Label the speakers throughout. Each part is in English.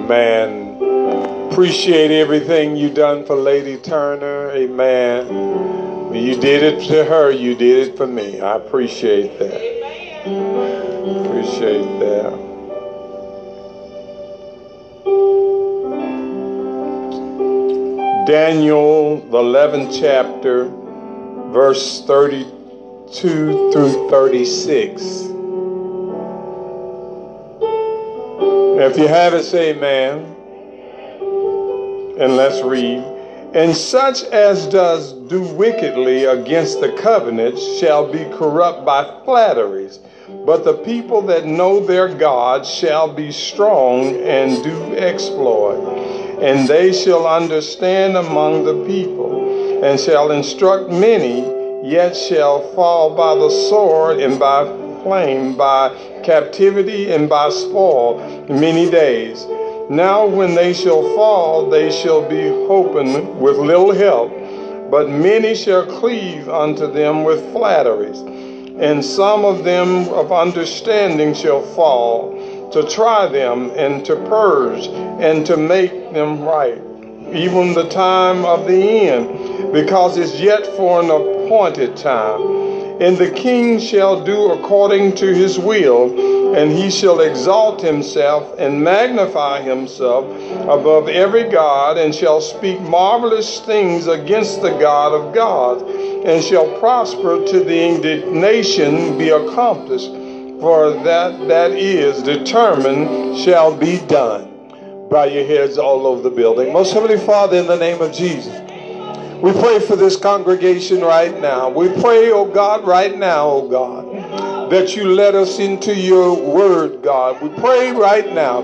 Speaker 1: Amen. Appreciate everything you done for Lady Turner. Amen. You did it to her, you did it for me. I appreciate that. Appreciate that. Daniel, the 11th chapter, verse 32 through 36. If you have it, say amen. And let's read. And such as does do wickedly against the covenant shall be corrupt by flatteries. But the people that know their God shall be strong and do exploit. And they shall understand among the people, and shall instruct many, yet shall fall by the sword and by by captivity and by spoil many days. Now, when they shall fall, they shall be hoping with little help, but many shall cleave unto them with flatteries. And some of them of understanding shall fall to try them and to purge and to make them right, even the time of the end, because it's yet for an appointed time. And the king shall do according to his will, and he shall exalt himself and magnify himself above every God, and shall speak marvelous things against the God of gods, and shall prosper to the indignation be accomplished. For that that is determined shall be done. Bow your heads all over the building. Most Heavenly Father, in the name of Jesus. We pray for this congregation right now. We pray, oh God, right now, oh God, that you let us into your word, God. We pray right now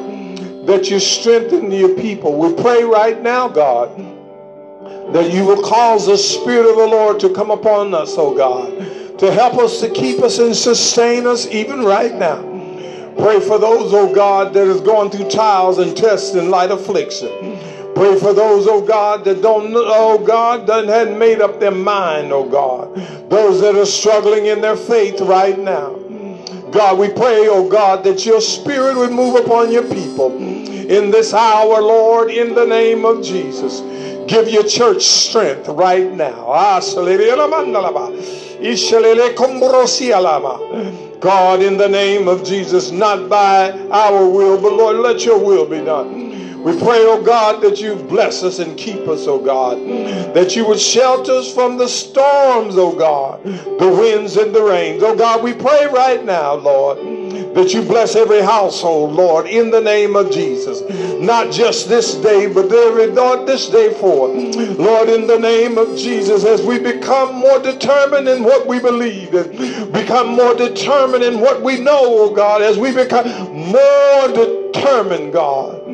Speaker 1: that you strengthen your people. We pray right now, God, that you will cause the Spirit of the Lord to come upon us, oh God, to help us to keep us and sustain us even right now. Pray for those, oh God, that is going through trials and tests and light affliction. Pray for those, oh God, that don't, oh God, that hadn't made up their mind, oh God. Those that are struggling in their faith right now. God, we pray, oh God, that your spirit would move upon your people in this hour, Lord, in the name of Jesus. Give your church strength right now. Ah, God, in the name of Jesus, not by our will, but Lord, let your will be done. We pray, oh God, that you bless us and keep us, oh God. That you would shelter us from the storms, oh God, the winds and the rains. Oh God, we pray right now, Lord, that you bless every household, Lord, in the name of Jesus. Not just this day, but every Lord, this day forth. Lord, in the name of Jesus, as we become more determined in what we believe and become more determined in what we know, oh God, as we become more determined, God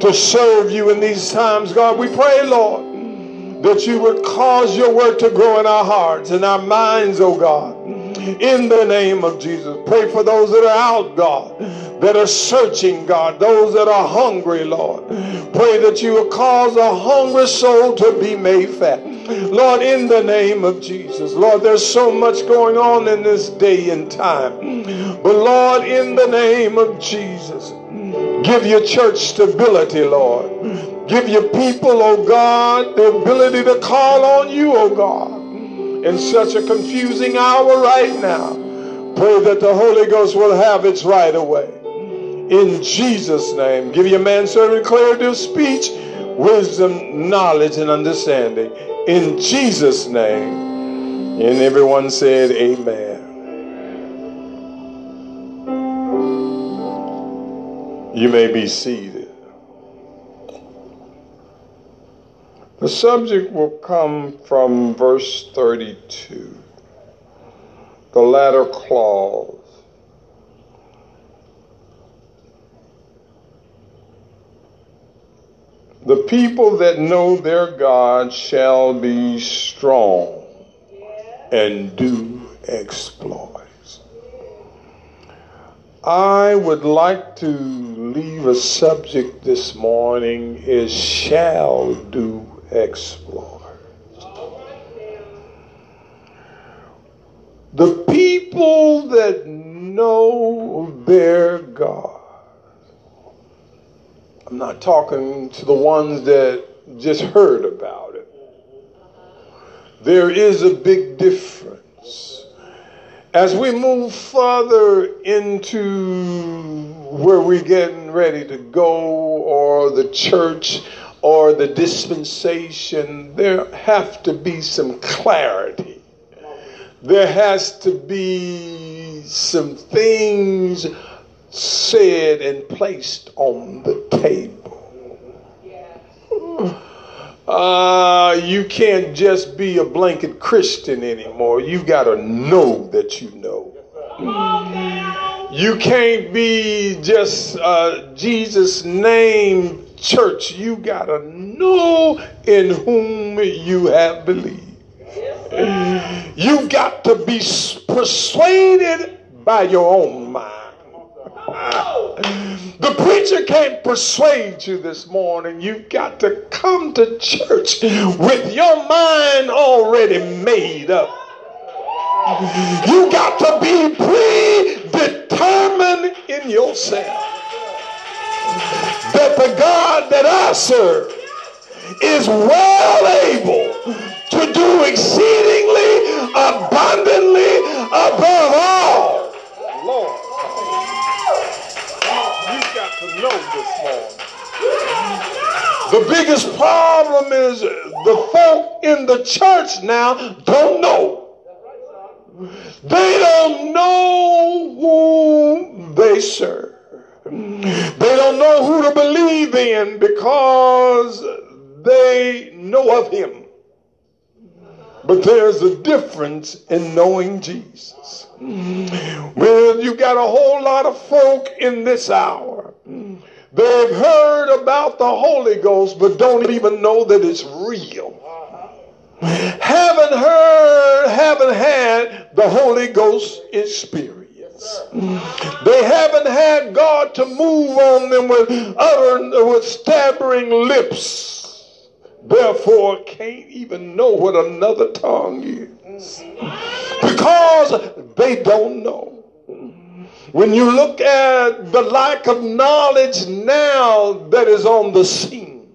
Speaker 1: to serve you in these times, God. We pray, Lord, that you would cause your word to grow in our hearts and our minds, oh God. In the name of Jesus. Pray for those that are out, God, that are searching, God, those that are hungry, Lord. Pray that you will cause a hungry soul to be made fat. Lord, in the name of Jesus. Lord, there's so much going on in this day and time. But Lord, in the name of Jesus, Give your church stability, Lord. Give your people, oh God, the ability to call on you, oh God, in such a confusing hour right now. Pray that the Holy Ghost will have its right away. In Jesus' name, give your man manservant clarity of speech, wisdom, knowledge, and understanding. In Jesus' name. And everyone said, Amen. You may be seated. The subject will come from verse 32, the latter clause. The people that know their God shall be strong and do exploit. I would like to leave a subject this morning is shall do exploits. The people that know their God. I'm not talking to the ones that just heard about it. There is a big difference. As we move further into where we're getting ready to go, or the church, or the dispensation, there have to be some clarity. There has to be some things said and placed on the table. Uh, you can't just be a blanket Christian anymore. You got to know that you know. You can't be just uh, Jesus' name church. You got to know in whom you have believed. You've got to be persuaded by your own mind. The preacher can't persuade you this morning. You've got to come to church with your mind already made up. You got to be predetermined in yourself that the God that I serve is well able to do exceedingly abundantly above all. Lord to know this morning. The biggest problem is the folk in the church now don't know. They don't know who they serve. They don't know who to believe in because they know of him. But there's a difference in knowing Jesus. Well, you got a whole lot of folk in this hour. They've heard about the Holy Ghost, but don't even know that it's real. Haven't heard, haven't had the Holy Ghost experience. They haven't had God to move on them with utter, with stammering lips therefore can't even know what another tongue is because they don't know. When you look at the lack of knowledge now that is on the scene,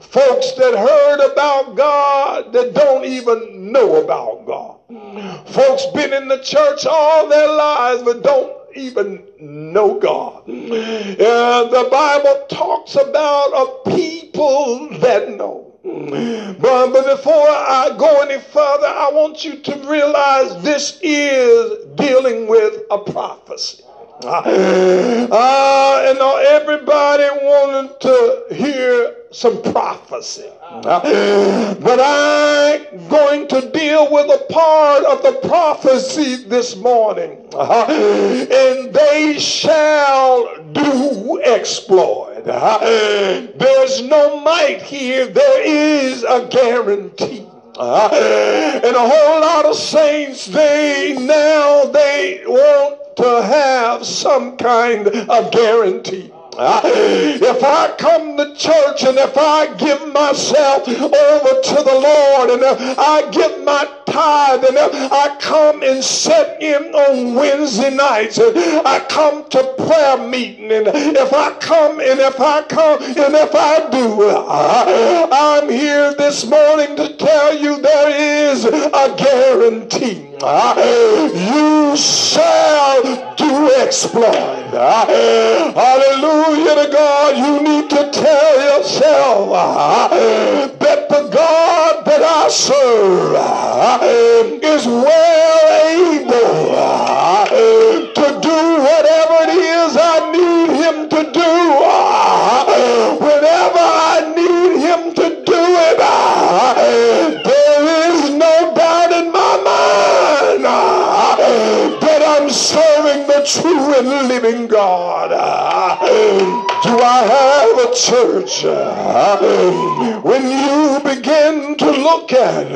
Speaker 1: folks that heard about God that don't even know about God, folks been in the church all their lives but don't even know God. Uh, the Bible talks about a people that know. But, but before I go any further, I want you to realize this is dealing with a prophecy. Uh, and everybody wanted to hear some prophecy. Uh, but I'm going to deal with a part of the prophecy this morning. Uh, and they shall do exploit. Uh, there's no might here, there is a guarantee. Uh, and a whole lot of saints, they now they want to have some kind of guarantee. If I come to church and if I give myself over to the Lord and if I give my tithe and if I come and set in on Wednesday nights and I come to prayer meeting and if I come and if I come and if I do, I'm here this morning to tell you there is a guarantee. You shall do exploit. Hallelujah to God. You need to tell yourself that the God that I serve is well able to do whatever it is I need him to do. True and living God. Do I have a church? When you begin to look at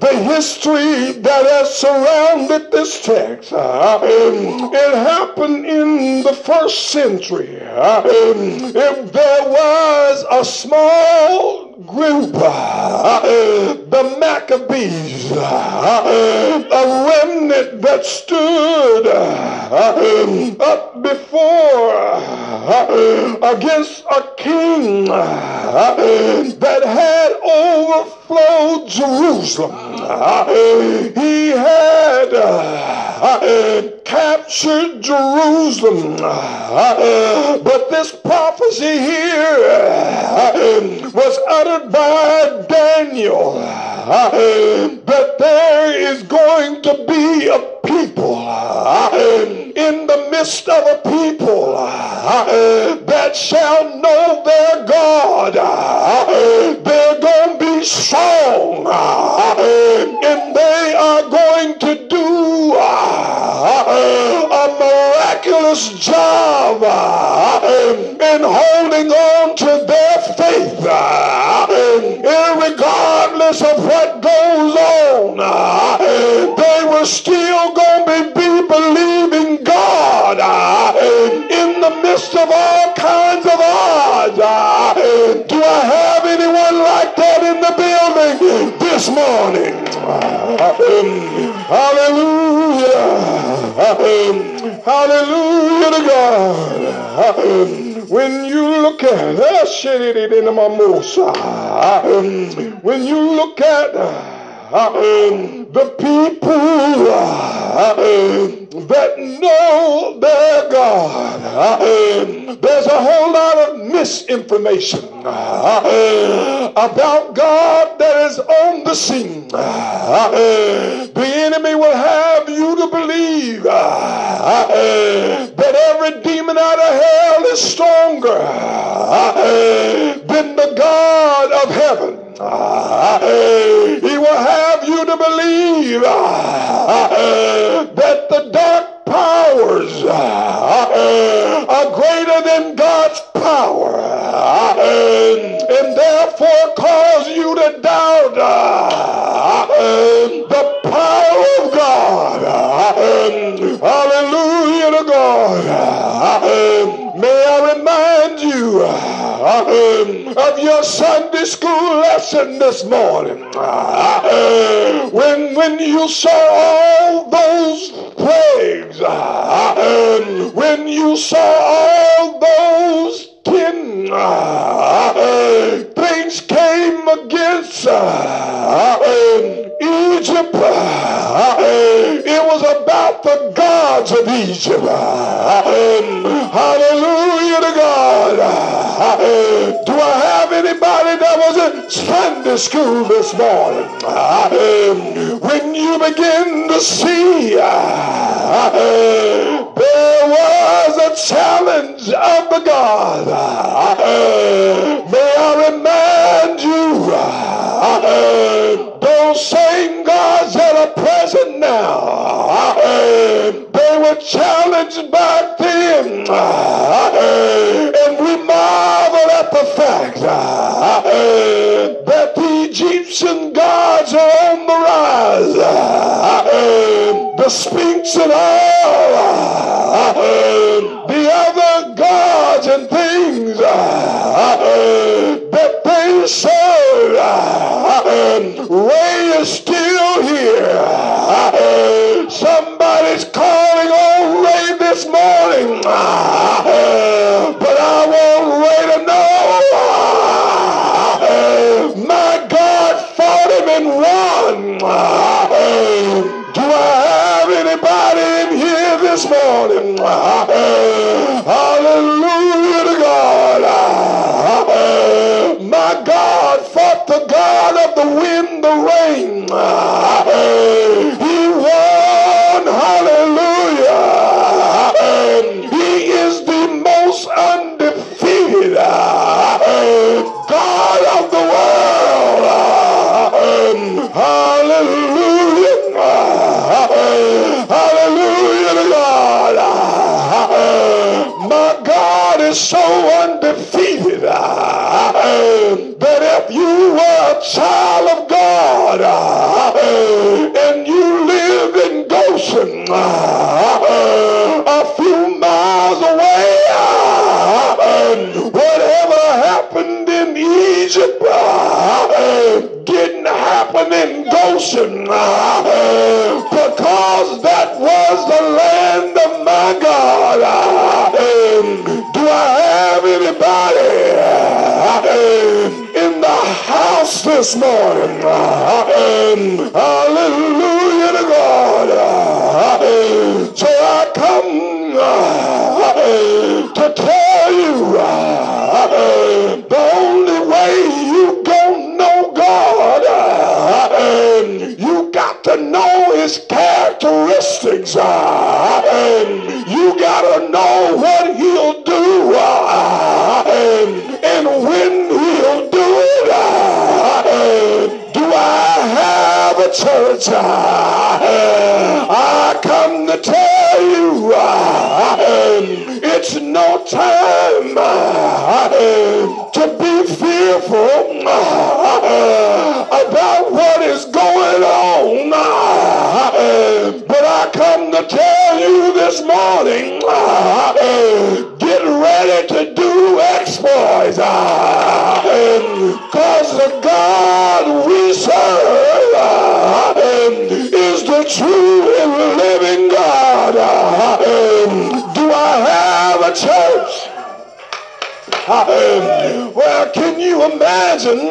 Speaker 1: the history that has surrounded this text, it happened in the first century. If there was a small group, the Maccabees, a remnant that stood up before against a king that had overflowed Jerusalem. He had uh, captured Jerusalem. But this prophecy here uh, was uttered by Daniel uh, that there is going to be a people in the midst of a people that shall know their God. They're going to be strong and they are going to do uh, a miraculous job uh, in holding on to their faith uh, regardless of what goes on they were still going this morning um, hallelujah um, Hallelujah to God. Um, when you look at that shit in the mimosa, uh, when you look at uh, the people uh, that know their God. Uh, there's a whole lot of misinformation uh, about God that is on the scene. The enemy will have you to believe that every demon out of hell is stronger than the God of heaven. Ah, he will have you to believe ah, that the dark powers ah, are greater than God's power and therefore cause you to doubt the power of God. Hallelujah to God. Of your Sunday school lesson this morning. When, when you saw all those plagues, when you saw all those ten came against Egypt, it was about the gods of Egypt. Hallelujah to God. Do I have anybody Sunday school this morning? Uh, when you begin to see uh, there was a challenge of the God. Uh, may I remind you those same gods that are present now, they were challenged back then. Egyptian gods are on the rise. The Sphinx and all this morning. Um, hallelujah to God. So I come uh, to tell you uh, the a church? I come to tell you um, it's no time um, to be fearful imagine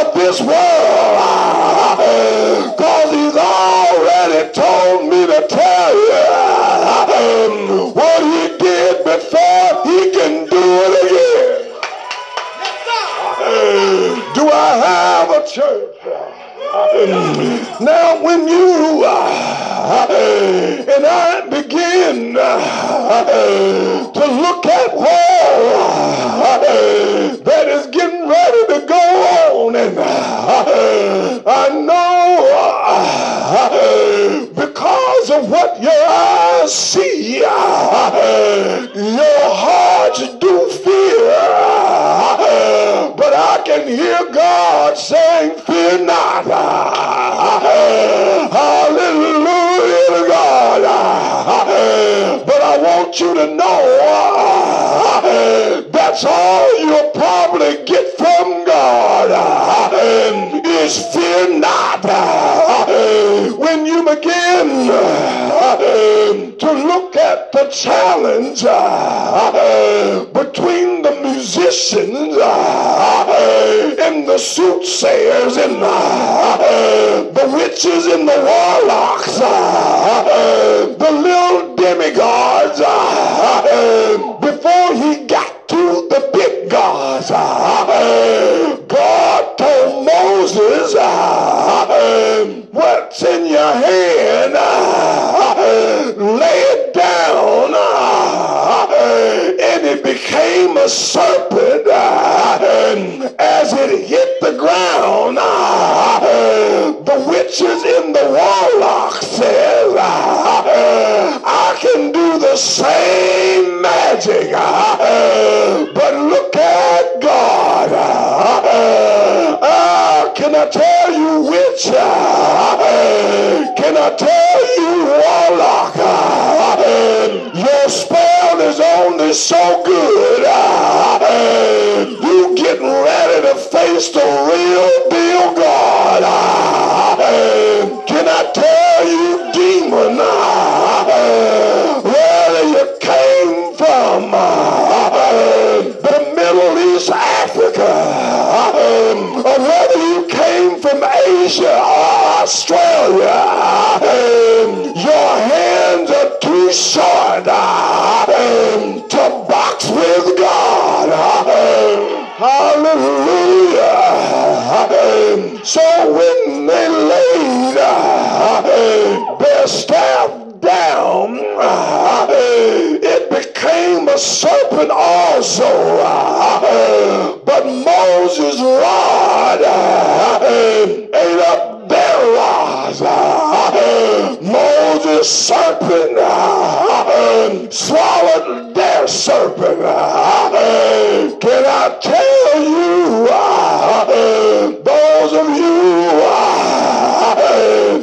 Speaker 1: of this world. Because he's already told me to tell you what he did before, he can do it again. Do I have a church? Now, when you and I begin to look at war what your eyes see, uh, your hearts do fear. But I can hear God saying, Fear not. Hallelujah to God. But I want you to know uh, that's all you'll probably get is fear not. When you begin um, to look at the challenge uh, between the musicians uh, and the soothsayers and uh, the witches and the warlocks, the little demigods, before he got to the big gods, Moses, uh, what's in your hand, uh, lay it down. Uh, and it became a serpent as it hit the ground. The witches in the warlock says, I can do the same magic. But look I tell you witch? Uh, can I tell you warlock? Uh, your spell is only so good. Uh, you getting ready to face the real deal God. can I tell you demon? Asia Australia, your hands are too short to box with God. Hallelujah. So when they laid their staff down, became a serpent also. Uh, but Moses' rod uh, ate up their rods. Uh, Moses' serpent swallowed their serpent. Can I tell you, those of you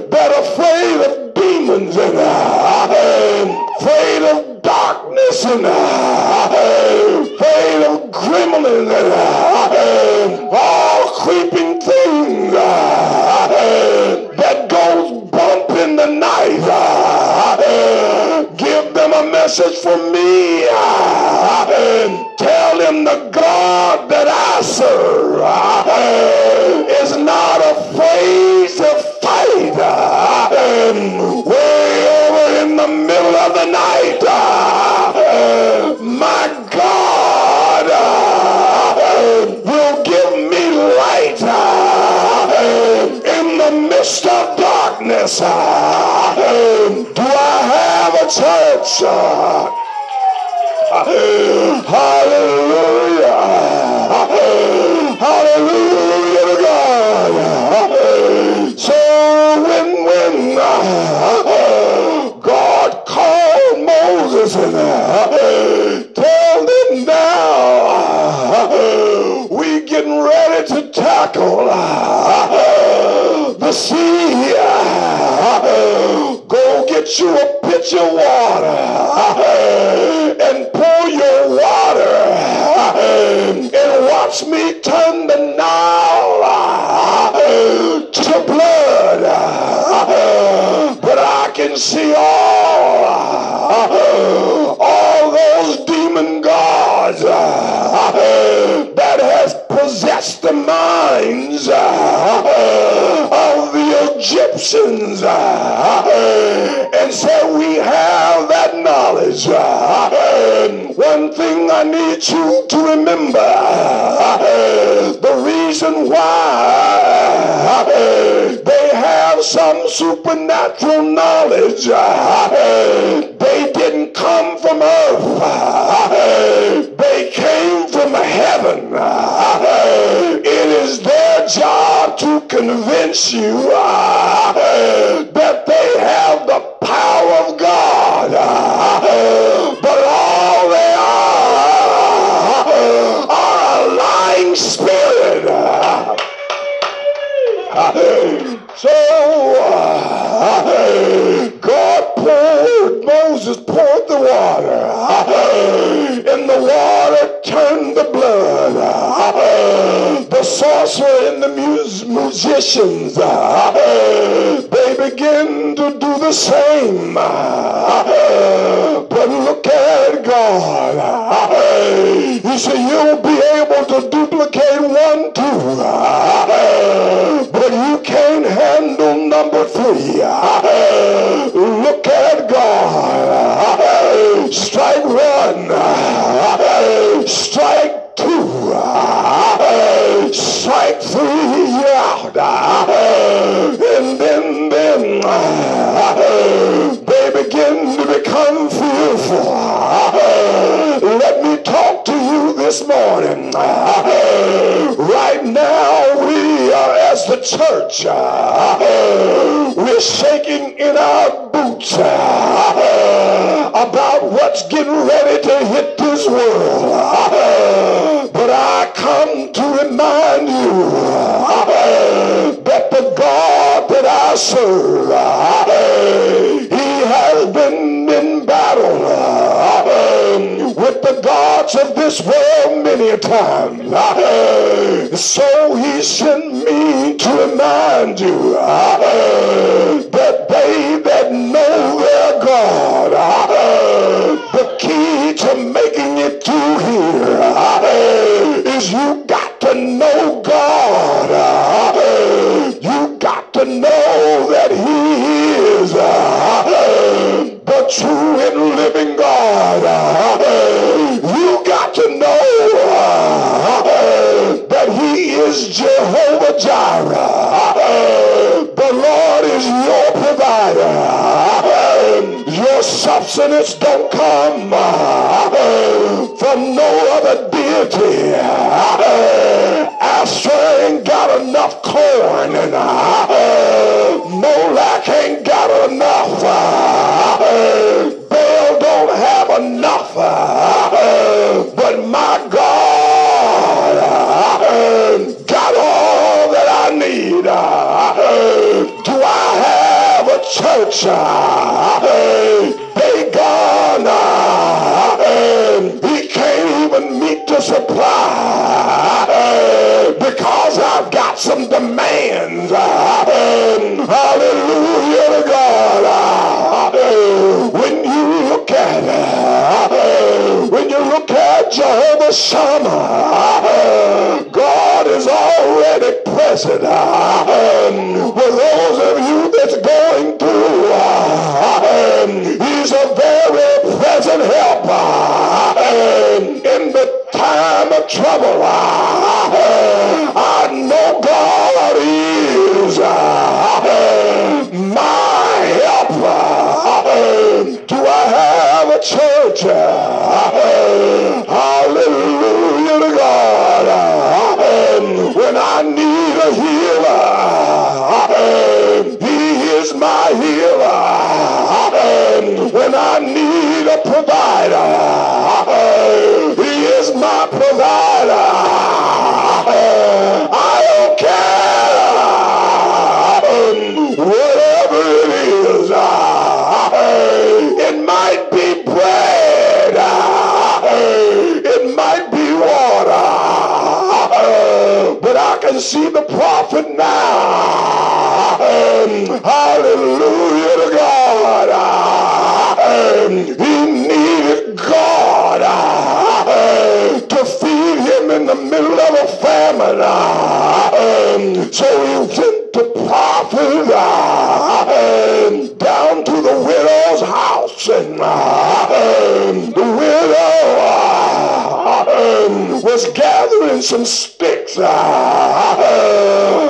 Speaker 1: that are afraid of demons and darkness and afraid of gremlins and all creeping things that goes bump in the night. Give them a message from me. Tell them the God that I serve One thing I need you to remember, the reason why they have some supernatural knowledge, they didn't come from earth. They came from heaven. It is their job to convince you musicians, church. Uh, we're shaking in our boots uh, about what's getting ready to hit this world. But I come to remind you that the God that I serve, he has been in battle with the gods of this world many a time. So you that they that know their God, the key to making it through here is you got to know God. You got to know of trouble. I know God is my helper. Do I have a church? Hallelujah to God. When I need a healer, He is my healer. When I need a provider, is provider. I don't care whatever it is. It might be bread. It might be water. But I can see the prophet now. Hallelujah to God. He in the middle of a famine. Um, so he went to prophet um, down to the widow's house and um, the widow was gathering some sticks. Uh,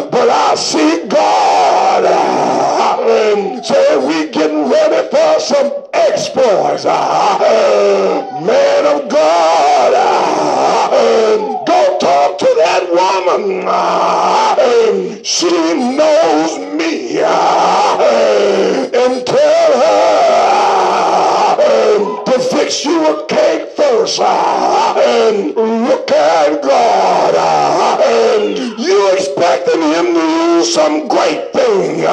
Speaker 1: but I see God uh, saying we getting ready for some exploits. Uh, man of God, woman. She knows me and tell her to fix you a cake first and look at God. And you expecting him to do some great thing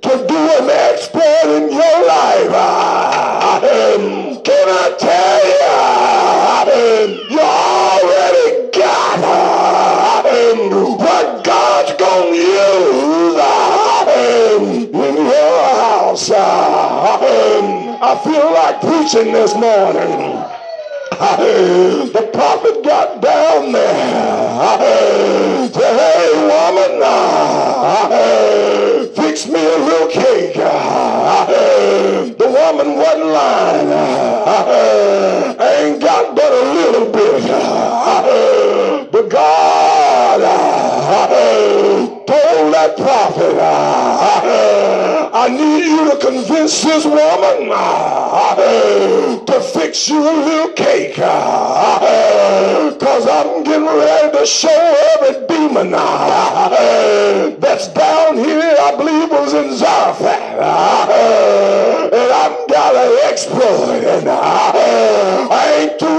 Speaker 1: to do an exploit in your life. House. I feel like preaching this morning. The prophet got down there. Hey woman, fix me a little cake. The woman wasn't lying. I ain't got but a little bit. But God told that prophet, ah. I need you to convince this woman ah, to fix you a little cake. Ah. Cause I'm getting ready to show every demon that's down here, I believe was in Zarephath. And I'm got an exploit. And I ain't too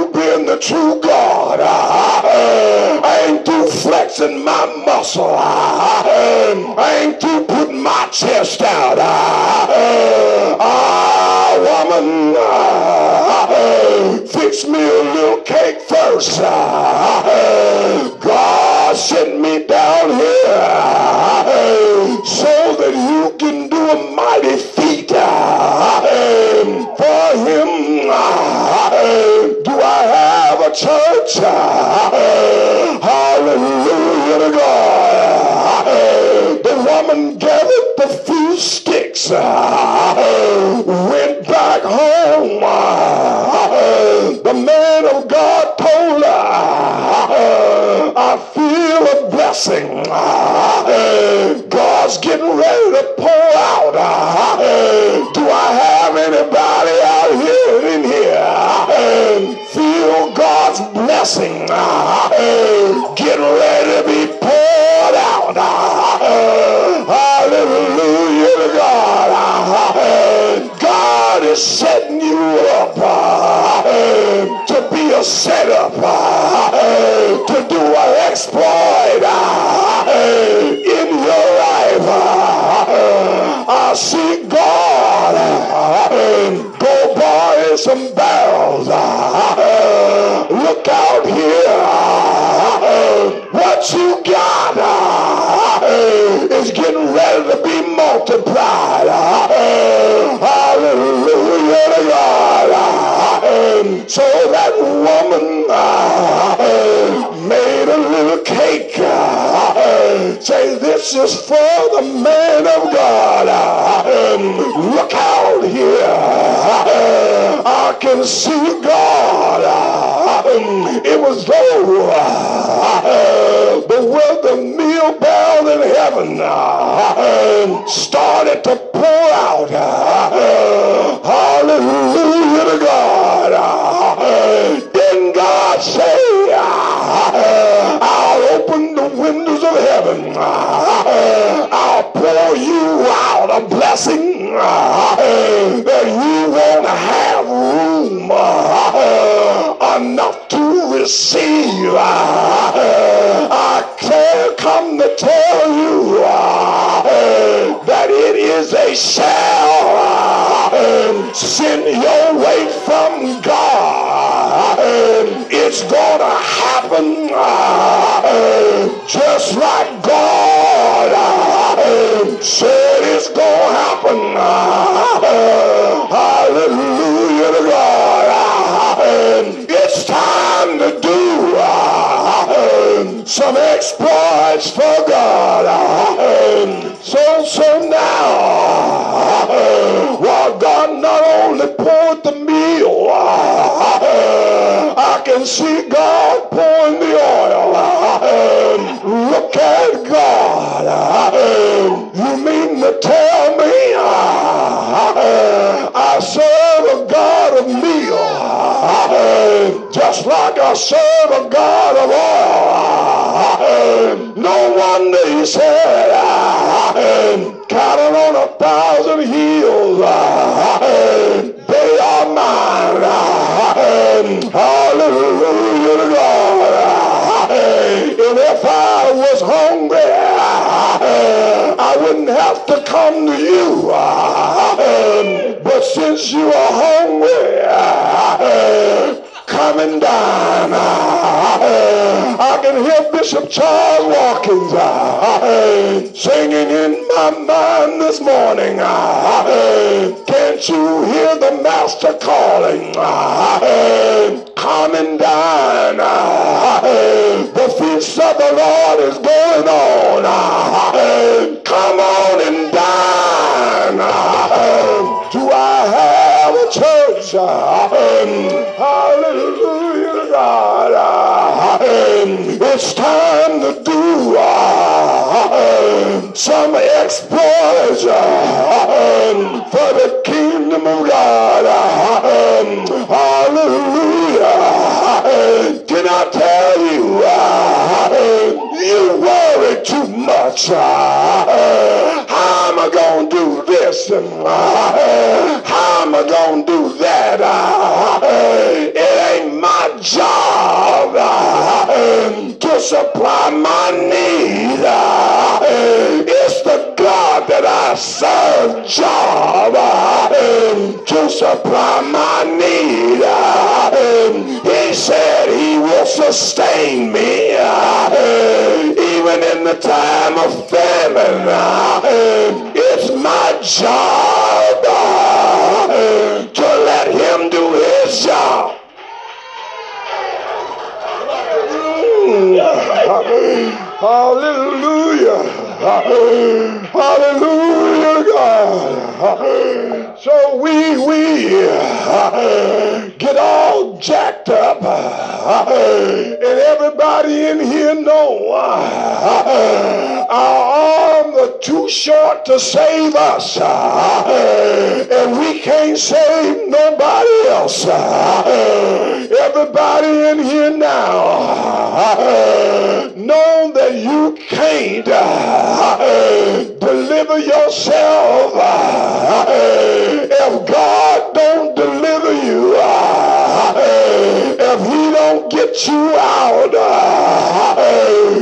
Speaker 1: true God. Uh, I ain't too flexing my muscle. Uh, I ain't too putting my chest out. Uh, ah, woman, fix me a little cake first. God sent me down here so that you can do a mighty feat for him. Church? Hallelujah to God. The woman gathered the few sticks, went back home. The man of God told her, I feel a blessing. God's getting ready to pour out. Do I have anybody out here in here? Feel God's blessing uh, getting ready to be poured out. Uh, hallelujah to God. Uh, God is setting you up to be a setup to do an exploit in your life. I see God go buy some barrels. Multiplied. Hallelujah to God. So that woman made a little cake. Say, this is for the man of God. Look out here. I can see God. It was though but when the meal barrel in heaven sent your way from God. It's gonna happen just like God said it's gonna happen. Hallelujah to God. It's time to do some exploits for God. So, so now, while God not only poured the meal, I can see God pouring the oil. Look at God. You mean to tell me I serve a God just like a God of oil. No wonder he said, counting on a thousand hills, they are mine. Hallelujah to God. And if I was hungry, I wouldn't have to come to you. But since you are hungry, coming down. I can hear Bishop Charles Watkins uh, singing in my mind this morning. Uh, can't you hear the master calling? Uh, coming down. The feast of the Lord is going on. Come on and dine. Do I have a church? Hallelujah. It's time to do uh, some exploits for the kingdom of God. Hallelujah. Can I tell you, uh, you worry too much. Uh, how am I going to do this? How am I going to do that? Job eh, to supply my need. Eh, it's the God that I serve job eh, to supply my need. He said he will sustain me even in the time of famine. It's my job to let him do his job. Amém. Hallelujah. Hallelujah, God. So we, we get all jacked up and everybody in here know our arms are too short to save us and we can't save nobody else. Everybody in here now know that you can't uh, deliver yourself uh, if God don't deliver you uh, if he don't get you out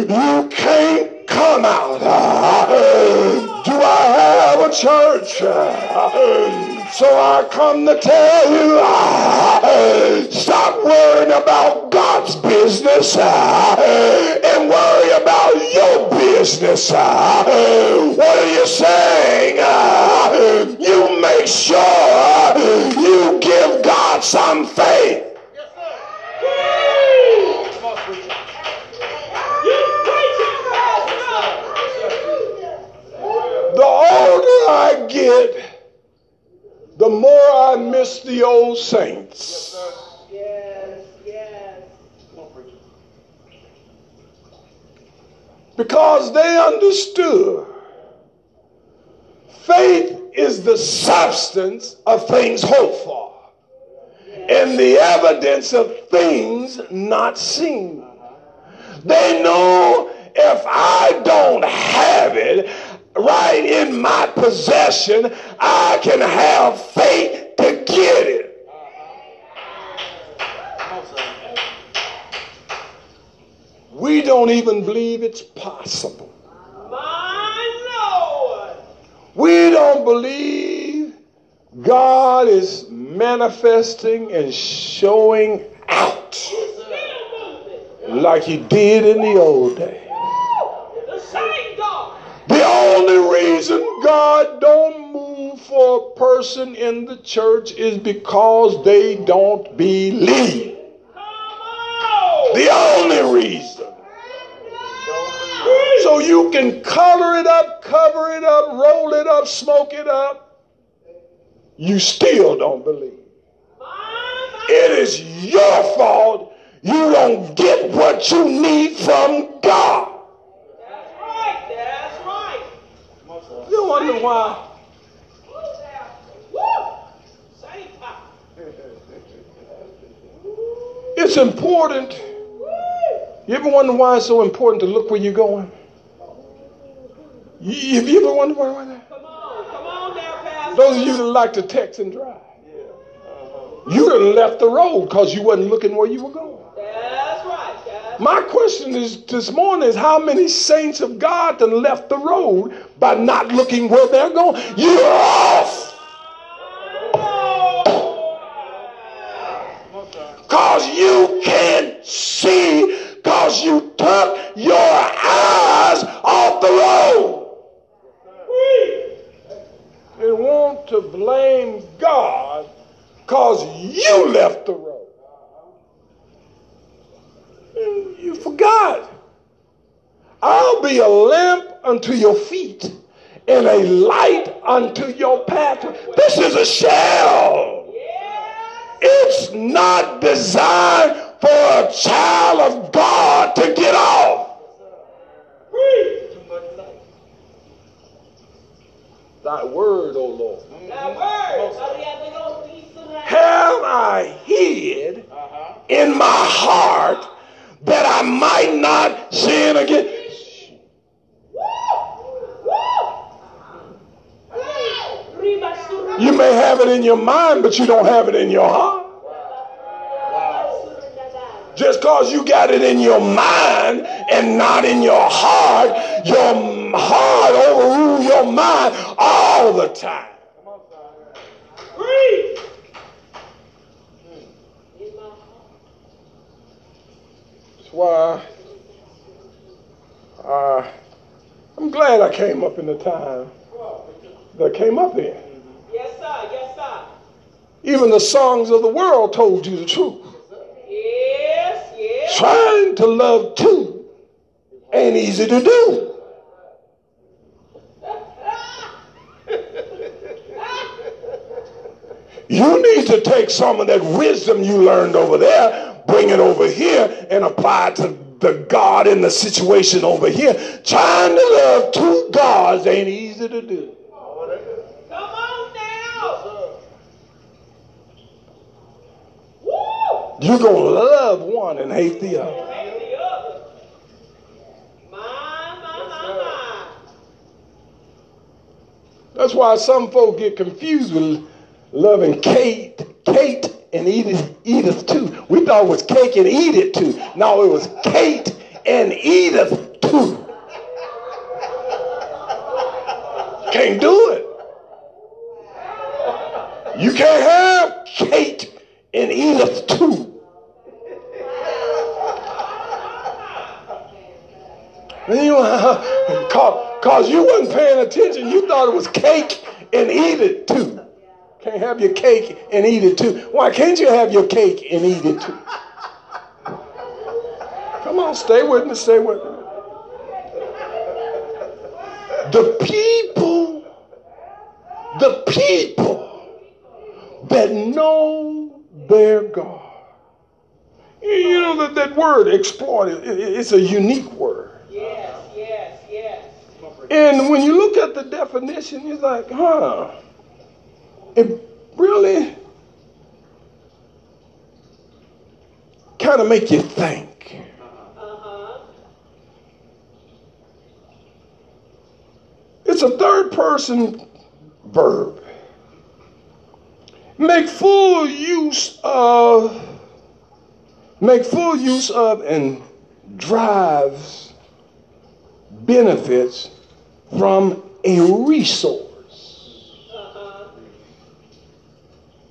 Speaker 1: you can't come out do I have a church So I come to tell you, stop worrying about God's business and worry about your business. What are you saying? You make sure you give God some faith. The older I get, the more I miss the old saints.
Speaker 2: Yes, yes.
Speaker 1: Because they understood faith is the substance of things hoped for and the evidence of things not seen. They know if I don't have it, right in my possession, I can have faith to get it. We don't even believe it's possible. We don't believe God is manifesting and showing out like he did in the old days.
Speaker 2: The
Speaker 1: only reason God don't move for a person in the church is because they don't believe. The only reason. So you can color it up, cover it up, roll it up, smoke it up. You still don't believe. It is your fault you don't get what you need from God.
Speaker 2: That's right. That's right.
Speaker 1: You wonder why it's important. You ever wonder why it's so important to look where you're going? You, you ever wondered why? that?
Speaker 2: Come on. Come on there, Pastor.
Speaker 1: Those of you that like to text and drive, you done left the road because you wasn't looking where you were going.
Speaker 2: That's right. That's
Speaker 1: My question is this morning is how many saints of God done left the road by not looking where they're going? You're off. Cause you can't see because you took your eyes off the road. And want to blame God because you left the road. And You forgot. I'll be a lamp unto your feet and a light unto your path. This is a shell. It's not designed for a child of God to get off. Thy word, O Lord.
Speaker 2: That word. Hallelujah. Don't be so loud.
Speaker 1: Have I hid in my heart that I might not sin again? You may have it in your mind, you don't have it in your heart. Just because you got it in your mind and not in your heart, your heart overrule your mind all the time. That's why uh, I'm glad I came up in the time that I came up in.
Speaker 2: Yes, sir. Yes, sir.
Speaker 1: Even the songs of the world told you the truth.
Speaker 2: Yes, yes.
Speaker 1: Trying to love too ain't easy to do. You need to take some of that wisdom you learned over there, bring it over here, and apply it to the God in the situation over here. Trying to love two gods ain't easy to do.
Speaker 2: Come on now. Woo!
Speaker 1: You're going to love one and hate the other. That's why some folk get confused with loving Kate, Kate and Edith, Edith too. We thought it was cake and it too. No, it was Kate and Edith too. Can't do it. You can't have cake and eat it too. And you, cause, cause you wasn't paying attention. You thought it was cake and eat it too. Can't have your cake and eat it too. Why can't you have your cake and eat it too? Come on, stay with me, stay with me. The people, the people that know their God. You know that, that word exploit, it's a unique word.
Speaker 2: Yes, yes, yes.
Speaker 1: And when you look at the definition, you're like, huh, it really kind of make you think.
Speaker 2: Uh-huh.
Speaker 1: It's a third person verb. Make full use of, make full use of and drives benefits from a resource.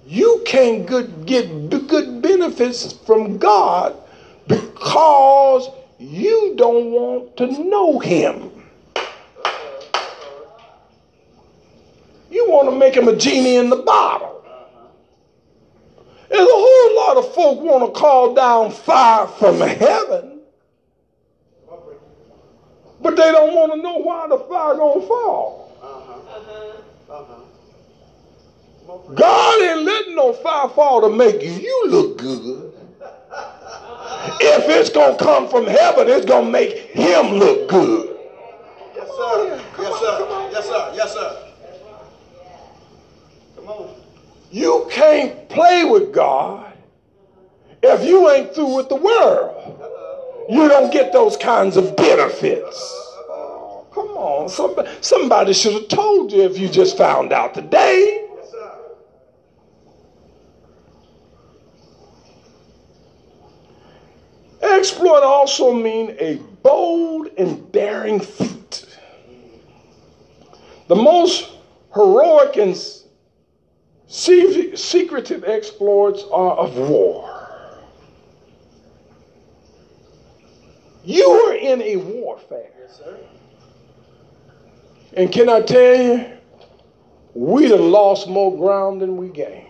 Speaker 1: You can't good, get good benefits from God because you don't want to know Him. You want to make Him a genie in the bottle. There's a whole lot of folk want to call down fire from heaven, but they don't want to know why the fire gonna fall.
Speaker 2: Uh-huh. Uh-huh.
Speaker 1: God ain't letting no fire fall to make you look good. If it's gonna come from heaven, it's gonna make him look good.
Speaker 3: Yes, sir. Yes, sir. Yes, sir. Yes, sir. Come on.
Speaker 1: You can't play with God if you ain't through with the world. You don't get those kinds of benefits. Oh, come on, somebody, somebody should have told you if you just found out today. Exploit also mean a bold and daring feat. The most heroic and secretive exploits are of war. You are in a warfare.
Speaker 3: Yes, sir.
Speaker 1: And can I tell you, we have lost more ground than we gained.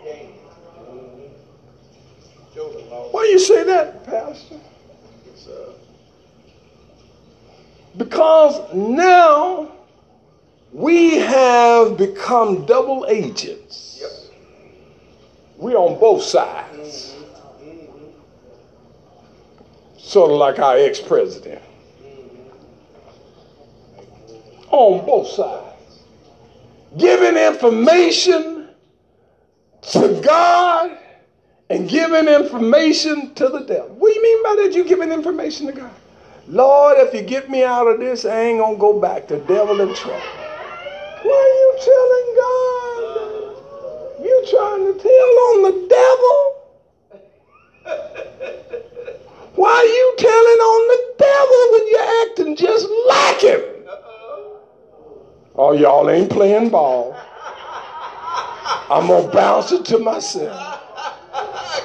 Speaker 1: Why do you say that, Pastor? Because now we have become double agents.
Speaker 3: Yep.
Speaker 1: We on both sides. Sort of like our ex-president. On both sides. Giving information to God and giving information to the devil. What do you mean by that? You giving information to God? Lord, if you get me out of this, I ain't gonna go back to devil and trouble. What are you telling? You trying to tell on the devil? Why are you telling on the devil when you're acting just like him? Oh, y'all ain't playing ball. I'm gonna bounce it to myself.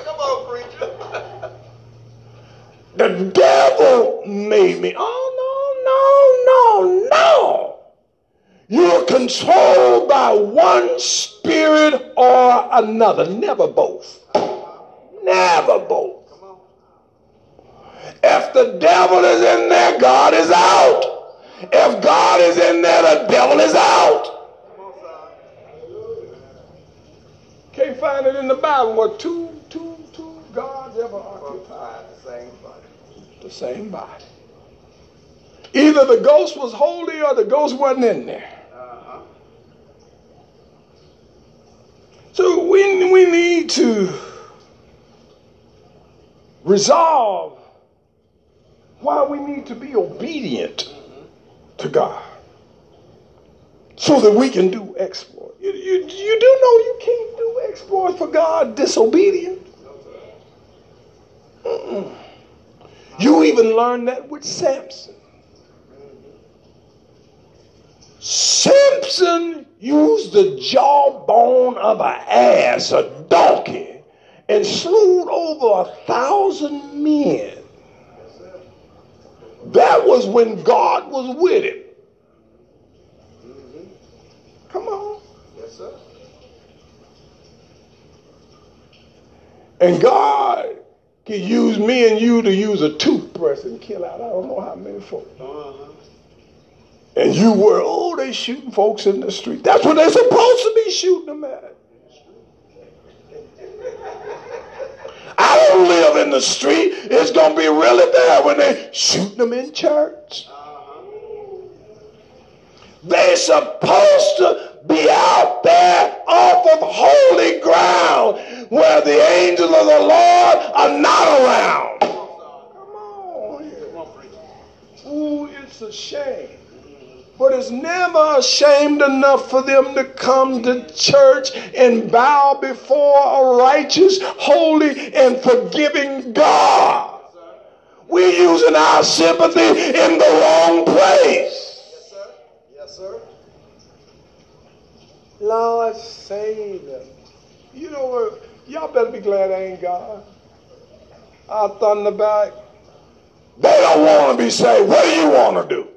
Speaker 3: Come on, preacher.
Speaker 1: The devil made me. Oh, no, no, no, no. You're controlled by one spirit or another. Never both. Never both. If the devil is in there, God is out. If God is in there, the devil is out. Can't find it in the Bible where two, two, two gods ever occupied
Speaker 3: the same body.
Speaker 1: the same body. Either the ghost was holy or the ghost wasn't in there. So we, we need to resolve why we need to be obedient to God so that we can do exploits. You, you, you do know you can't do exploits for God disobedient. Mm-mm. You even learned that with Samson. Samson used the jawbone of an ass, a donkey, and slew over a thousand men. That was when God was with him. Come on.
Speaker 3: Yes, sir.
Speaker 1: And God can use me and you to use a toothbrush and kill out I don't know how many folks.
Speaker 3: Uh-huh.
Speaker 1: And you were, oh, they shooting folks in the street. That's what they're supposed to be shooting them at. I don't live in the street. It's going to be really bad when they shooting them in church. They're supposed to be out there off of holy ground where the angels of the Lord are not around. Come on.
Speaker 3: Come on.
Speaker 1: Ooh, it's a shame. But it's never ashamed enough for them to come to church and bow before a righteous, holy, and forgiving God. We're using our sympathy in the wrong place.
Speaker 3: Yes, sir. Yes, sir.
Speaker 1: Lord, save them. You know what? Y'all better be glad I ain't God. I'll thunder back. They don't want to be saved. What do you want to do?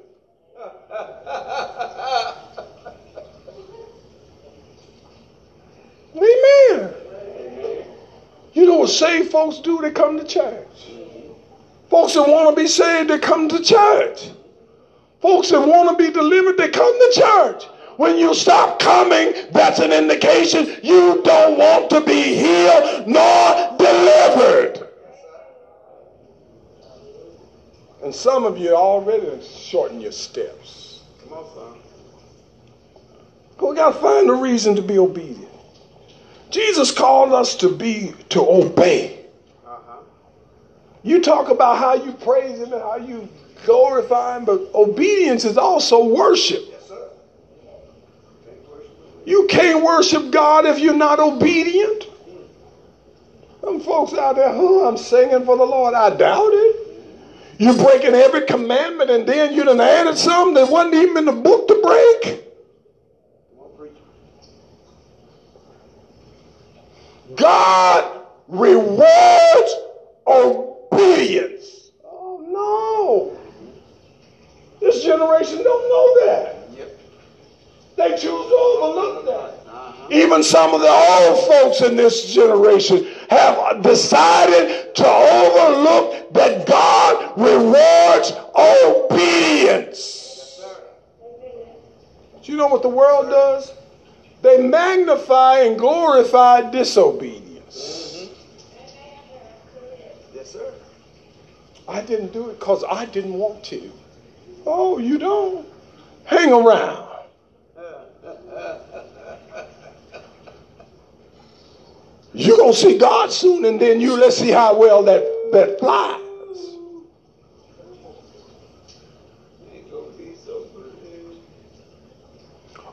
Speaker 1: Amen. You know what saved folks do? They come to church. Folks that want to be saved, they come to church. Folks that want to be delivered, they come to church. When you stop coming, that's an indication you don't want to be healed nor delivered. And some of you already shorten your steps.
Speaker 3: Come on, son.
Speaker 1: But we got to find a reason to be obedient. Jesus called us to be, to obey.
Speaker 3: Uh-huh.
Speaker 1: You talk about how you praise Him and how you glorify Him, but obedience is also worship.
Speaker 3: Yes, sir. Can't worship him.
Speaker 1: You can't worship God if you're not obedient. Some folks out there, oh, I'm singing for the Lord. I doubt it. You're breaking every commandment and then you done added something that wasn't even in the book to break.
Speaker 3: Come on, preacher.
Speaker 1: God rewards obedience. Oh no. This generation don't know that.
Speaker 3: Yep.
Speaker 1: They choose to overlook that. Even some of the old folks in this generation have decided to overlook that God rewards obedience. Do you know what the world does? They magnify and glorify disobedience.
Speaker 3: Yes, sir.
Speaker 1: I didn't do it because I didn't want to. Oh, you don't? Hang around. You're going to see God soon, and then you let's see how well that, that flies.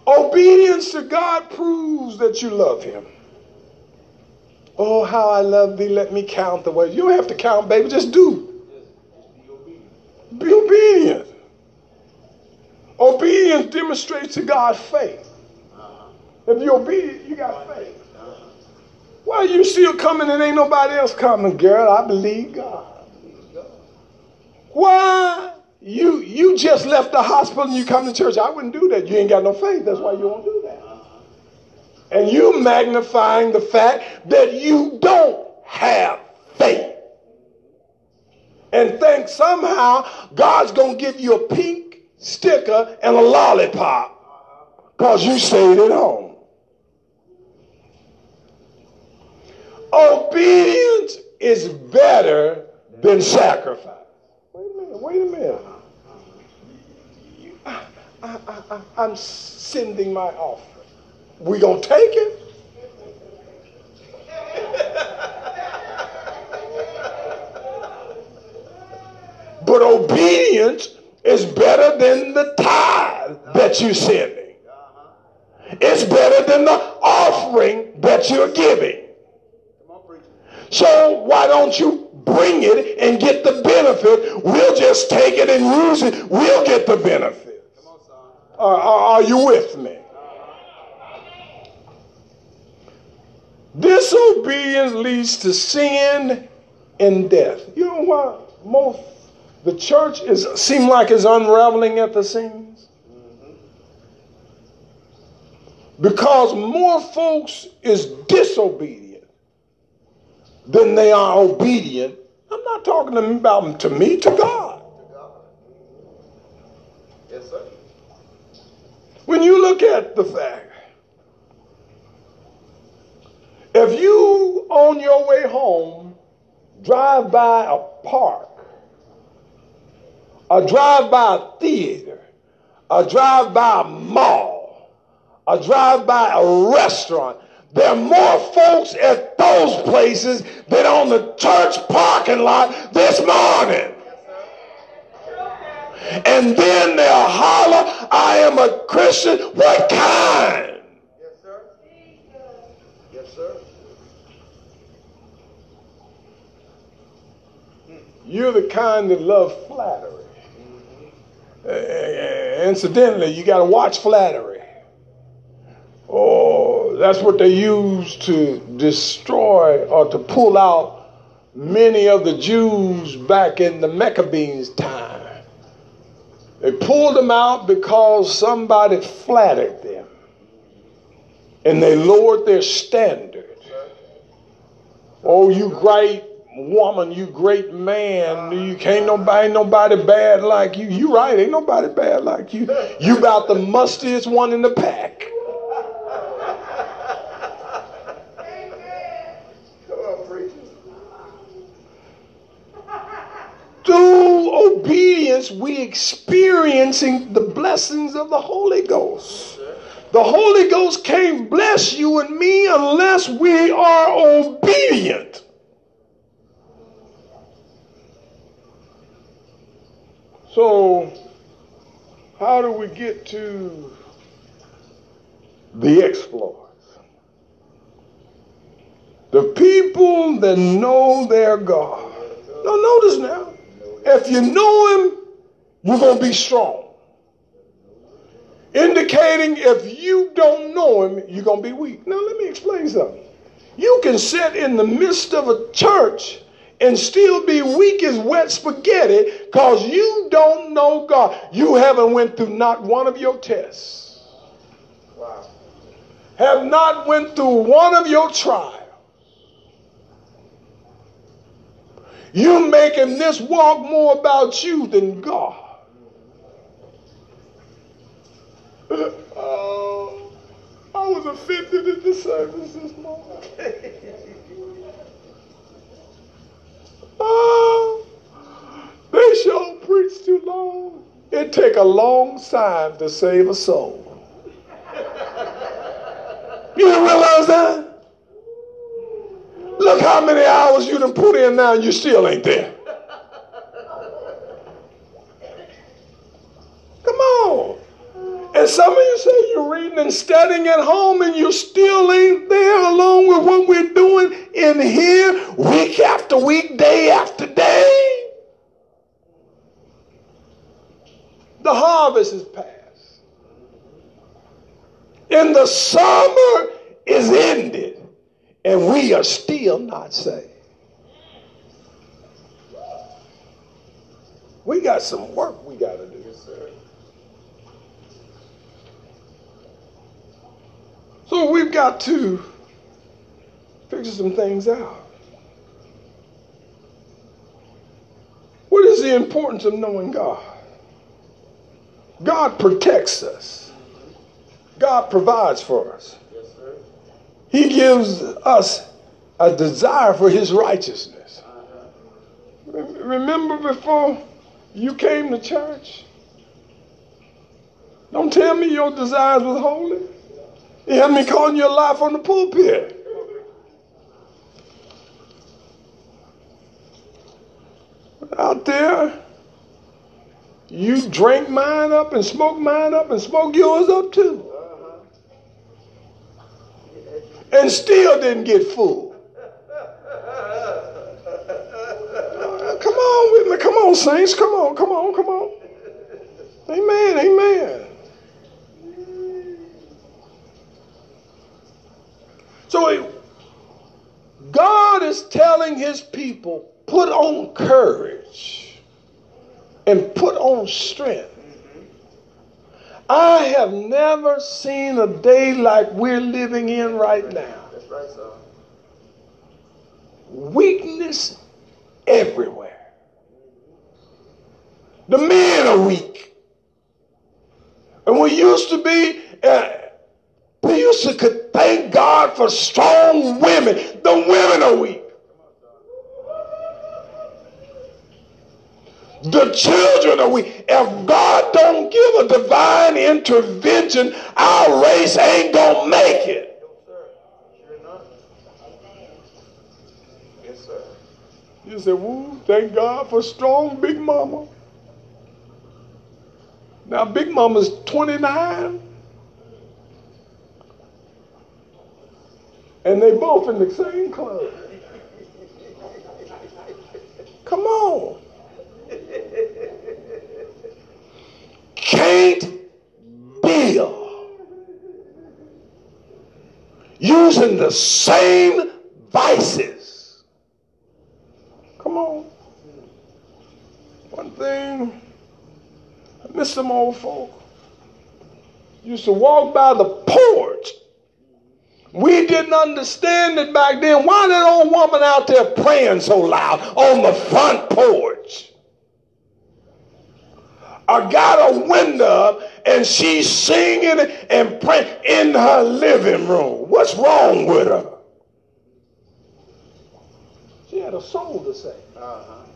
Speaker 1: Obedience to God proves that you love Him. Oh, how I love thee. Let me count the ways. You don't have to count, baby. Just do.
Speaker 3: Be obedient.
Speaker 1: Be obedient. Obedience demonstrates to God faith. If you're obedient, you got faith. Why you still coming and ain't nobody else coming, girl? I believe God.
Speaker 3: God.
Speaker 1: Why you you just left the hospital and you come to church? I wouldn't do that. You ain't got no faith. That's why you won't do that. And you magnifying the fact that you don't have faith. And think somehow God's gonna give you a pink sticker and a lollipop because you stayed at home. Obedience is better than sacrifice. Wait a minute, wait a minute. I, I, I, I'm sending my offering. We gonna take it? But obedience is better than the tithe that you're sending. It's better than the offering that you're giving. So why don't you bring it and get the benefit? We'll just take it and use it. We'll get the benefit.
Speaker 3: Son.
Speaker 1: Are, you with me? Disobedience leads to sin and death. You know why most the church is seem like it's unraveling at the seams? Because more folks is disobedient than they are obedient. I'm not talking about them to me, to God.
Speaker 3: Yes, sir.
Speaker 1: When you look at the fact, if you on your way home drive by a park, or drive by a theater, or drive by a mall, or drive by a restaurant, there are more folks at those places than on the church parking lot this morning. And then they'll holler, I am a Christian. What kind?
Speaker 3: Yes, sir. Yes, sir.
Speaker 1: You're the kind that love flattery. Mm-hmm. Uh, uh, uh, incidentally, you got to watch flattery. Oh, that's what they used to destroy or to pull out many of the Jews back in the Maccabees' time. They pulled them out because somebody flattered them and they lowered their standard. Oh, you great woman, you great man, you can't nobody nobody bad like you. You right, ain't nobody bad like you. You about the mustiest one in the pack.
Speaker 3: Come on, preacher.
Speaker 1: Through obedience, we experiencing the blessings of the Holy Ghost. The Holy Ghost can't bless you and me unless we are obedient. So, how do we get to the exploits? The people that know their God. Now, notice now, if you know Him, you're going to be strong. Indicating if you don't know Him, you're going to be weak. Now, let me explain something. You can sit in the midst of a church and still be weak as wet spaghetti because you don't know God. You haven't went through not one of your tests.
Speaker 3: Wow.
Speaker 1: Have not went through one of your trials. You're making this walk more about you than God. Oh, I was offended at the service this morning. Oh, they sure preach too long. It take a long time to save a soul. You didn't realize that? Look how many hours you done put in now and you still ain't there. Come on. And some of you say you're reading and studying at home and you still ain't there along with what we're doing in here week after week, day after day. The harvest is past. And the summer is ended. And we are still not saved. We got some work we got to do. So we've got to figure some things out. What is the importance of knowing God? God protects us. God provides for us. He gives us a desire for his righteousness. Remember before you came to church? Don't tell me your desires was holy. You had me calling your life on the pulpit. Out there, you drank mine up and smoked mine up and smoked yours up too and still didn't get full. Come on with me. Come on, saints. Come on, come on, come on. Amen, amen. So God is telling his people, put on courage and put on strength. I have never seen a day like we're living in right now.
Speaker 3: That's right.
Speaker 1: Weakness everywhere. The men are weak. And we used to be, uh, we used to thank God for strong women. The women are weak. The children are weak. If God don't give a divine intervention, our race ain't gonna make it.
Speaker 3: No, sir. Sure enough. Yes, sir.
Speaker 1: You say, woo, thank God for strong Big Mama. Now, Big Mama's 29. And they both in the same club. Come on. Can't build using the same vices. Come on. One thing, I miss some old folk. Used to walk by the porch. We didn't understand it back then. Why that old woman out there praying so loud on the front porch? I got a window and she's singing and praying in her living room. What's wrong with her? She had a soul to say.
Speaker 3: Uh-huh.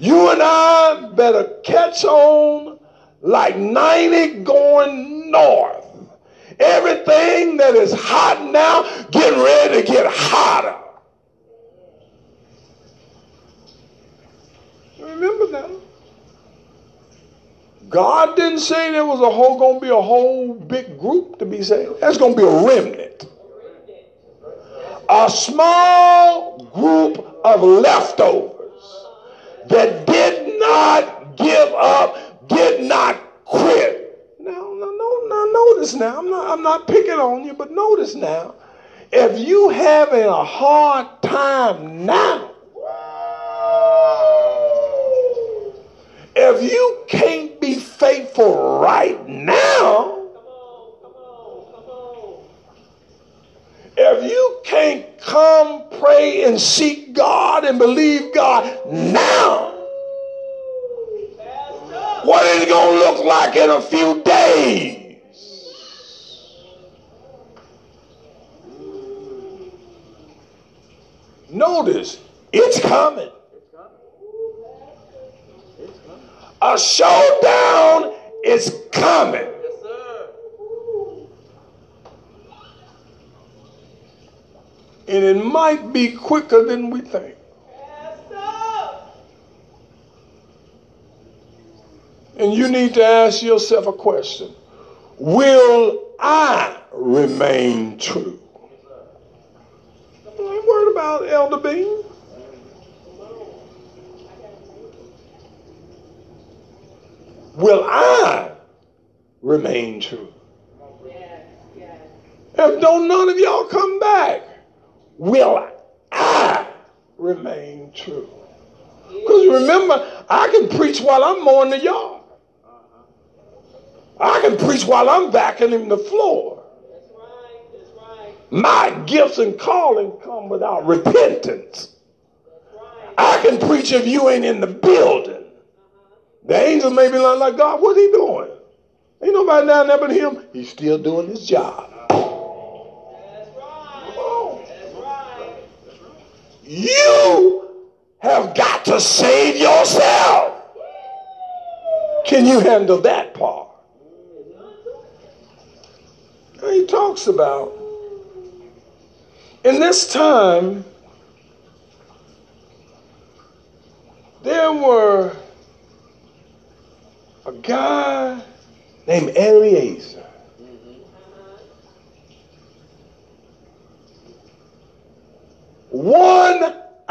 Speaker 1: You and I better catch on like 90 going north. Everything that is hot now, getting ready to get hotter. Remember that. God didn't say there was a whole gonna be a whole big group to be saved. That's gonna be a remnant. A small group of leftovers that did not give up, did not quit. Now, now, no, now notice now, I'm not, I'm not picking on you, but notice now, if you having a hard time now, if you can't faithful right now, if you can't come pray and seek God and believe God now, what is it going to look like in a few days? Notice, it's coming. A showdown is coming. And it might be quicker than we think. And you need to ask yourself a question Will I remain true? I ain't worried about Elder Bean. Will I remain true? If don't none of y'all come back, will I remain true? Because remember, I can preach while I'm mowing the yard. I can preach while I'm vacuuming the floor. My gifts and calling come without repentance. I can preach if you ain't in the building. The angels may be like, God, what's he doing? Ain't nobody down there but him. He's still doing his job.
Speaker 4: That's right. That's right.
Speaker 1: You have got to save yourself. Can you handle that part? He talks about in this time there were a guy named Eliezer. One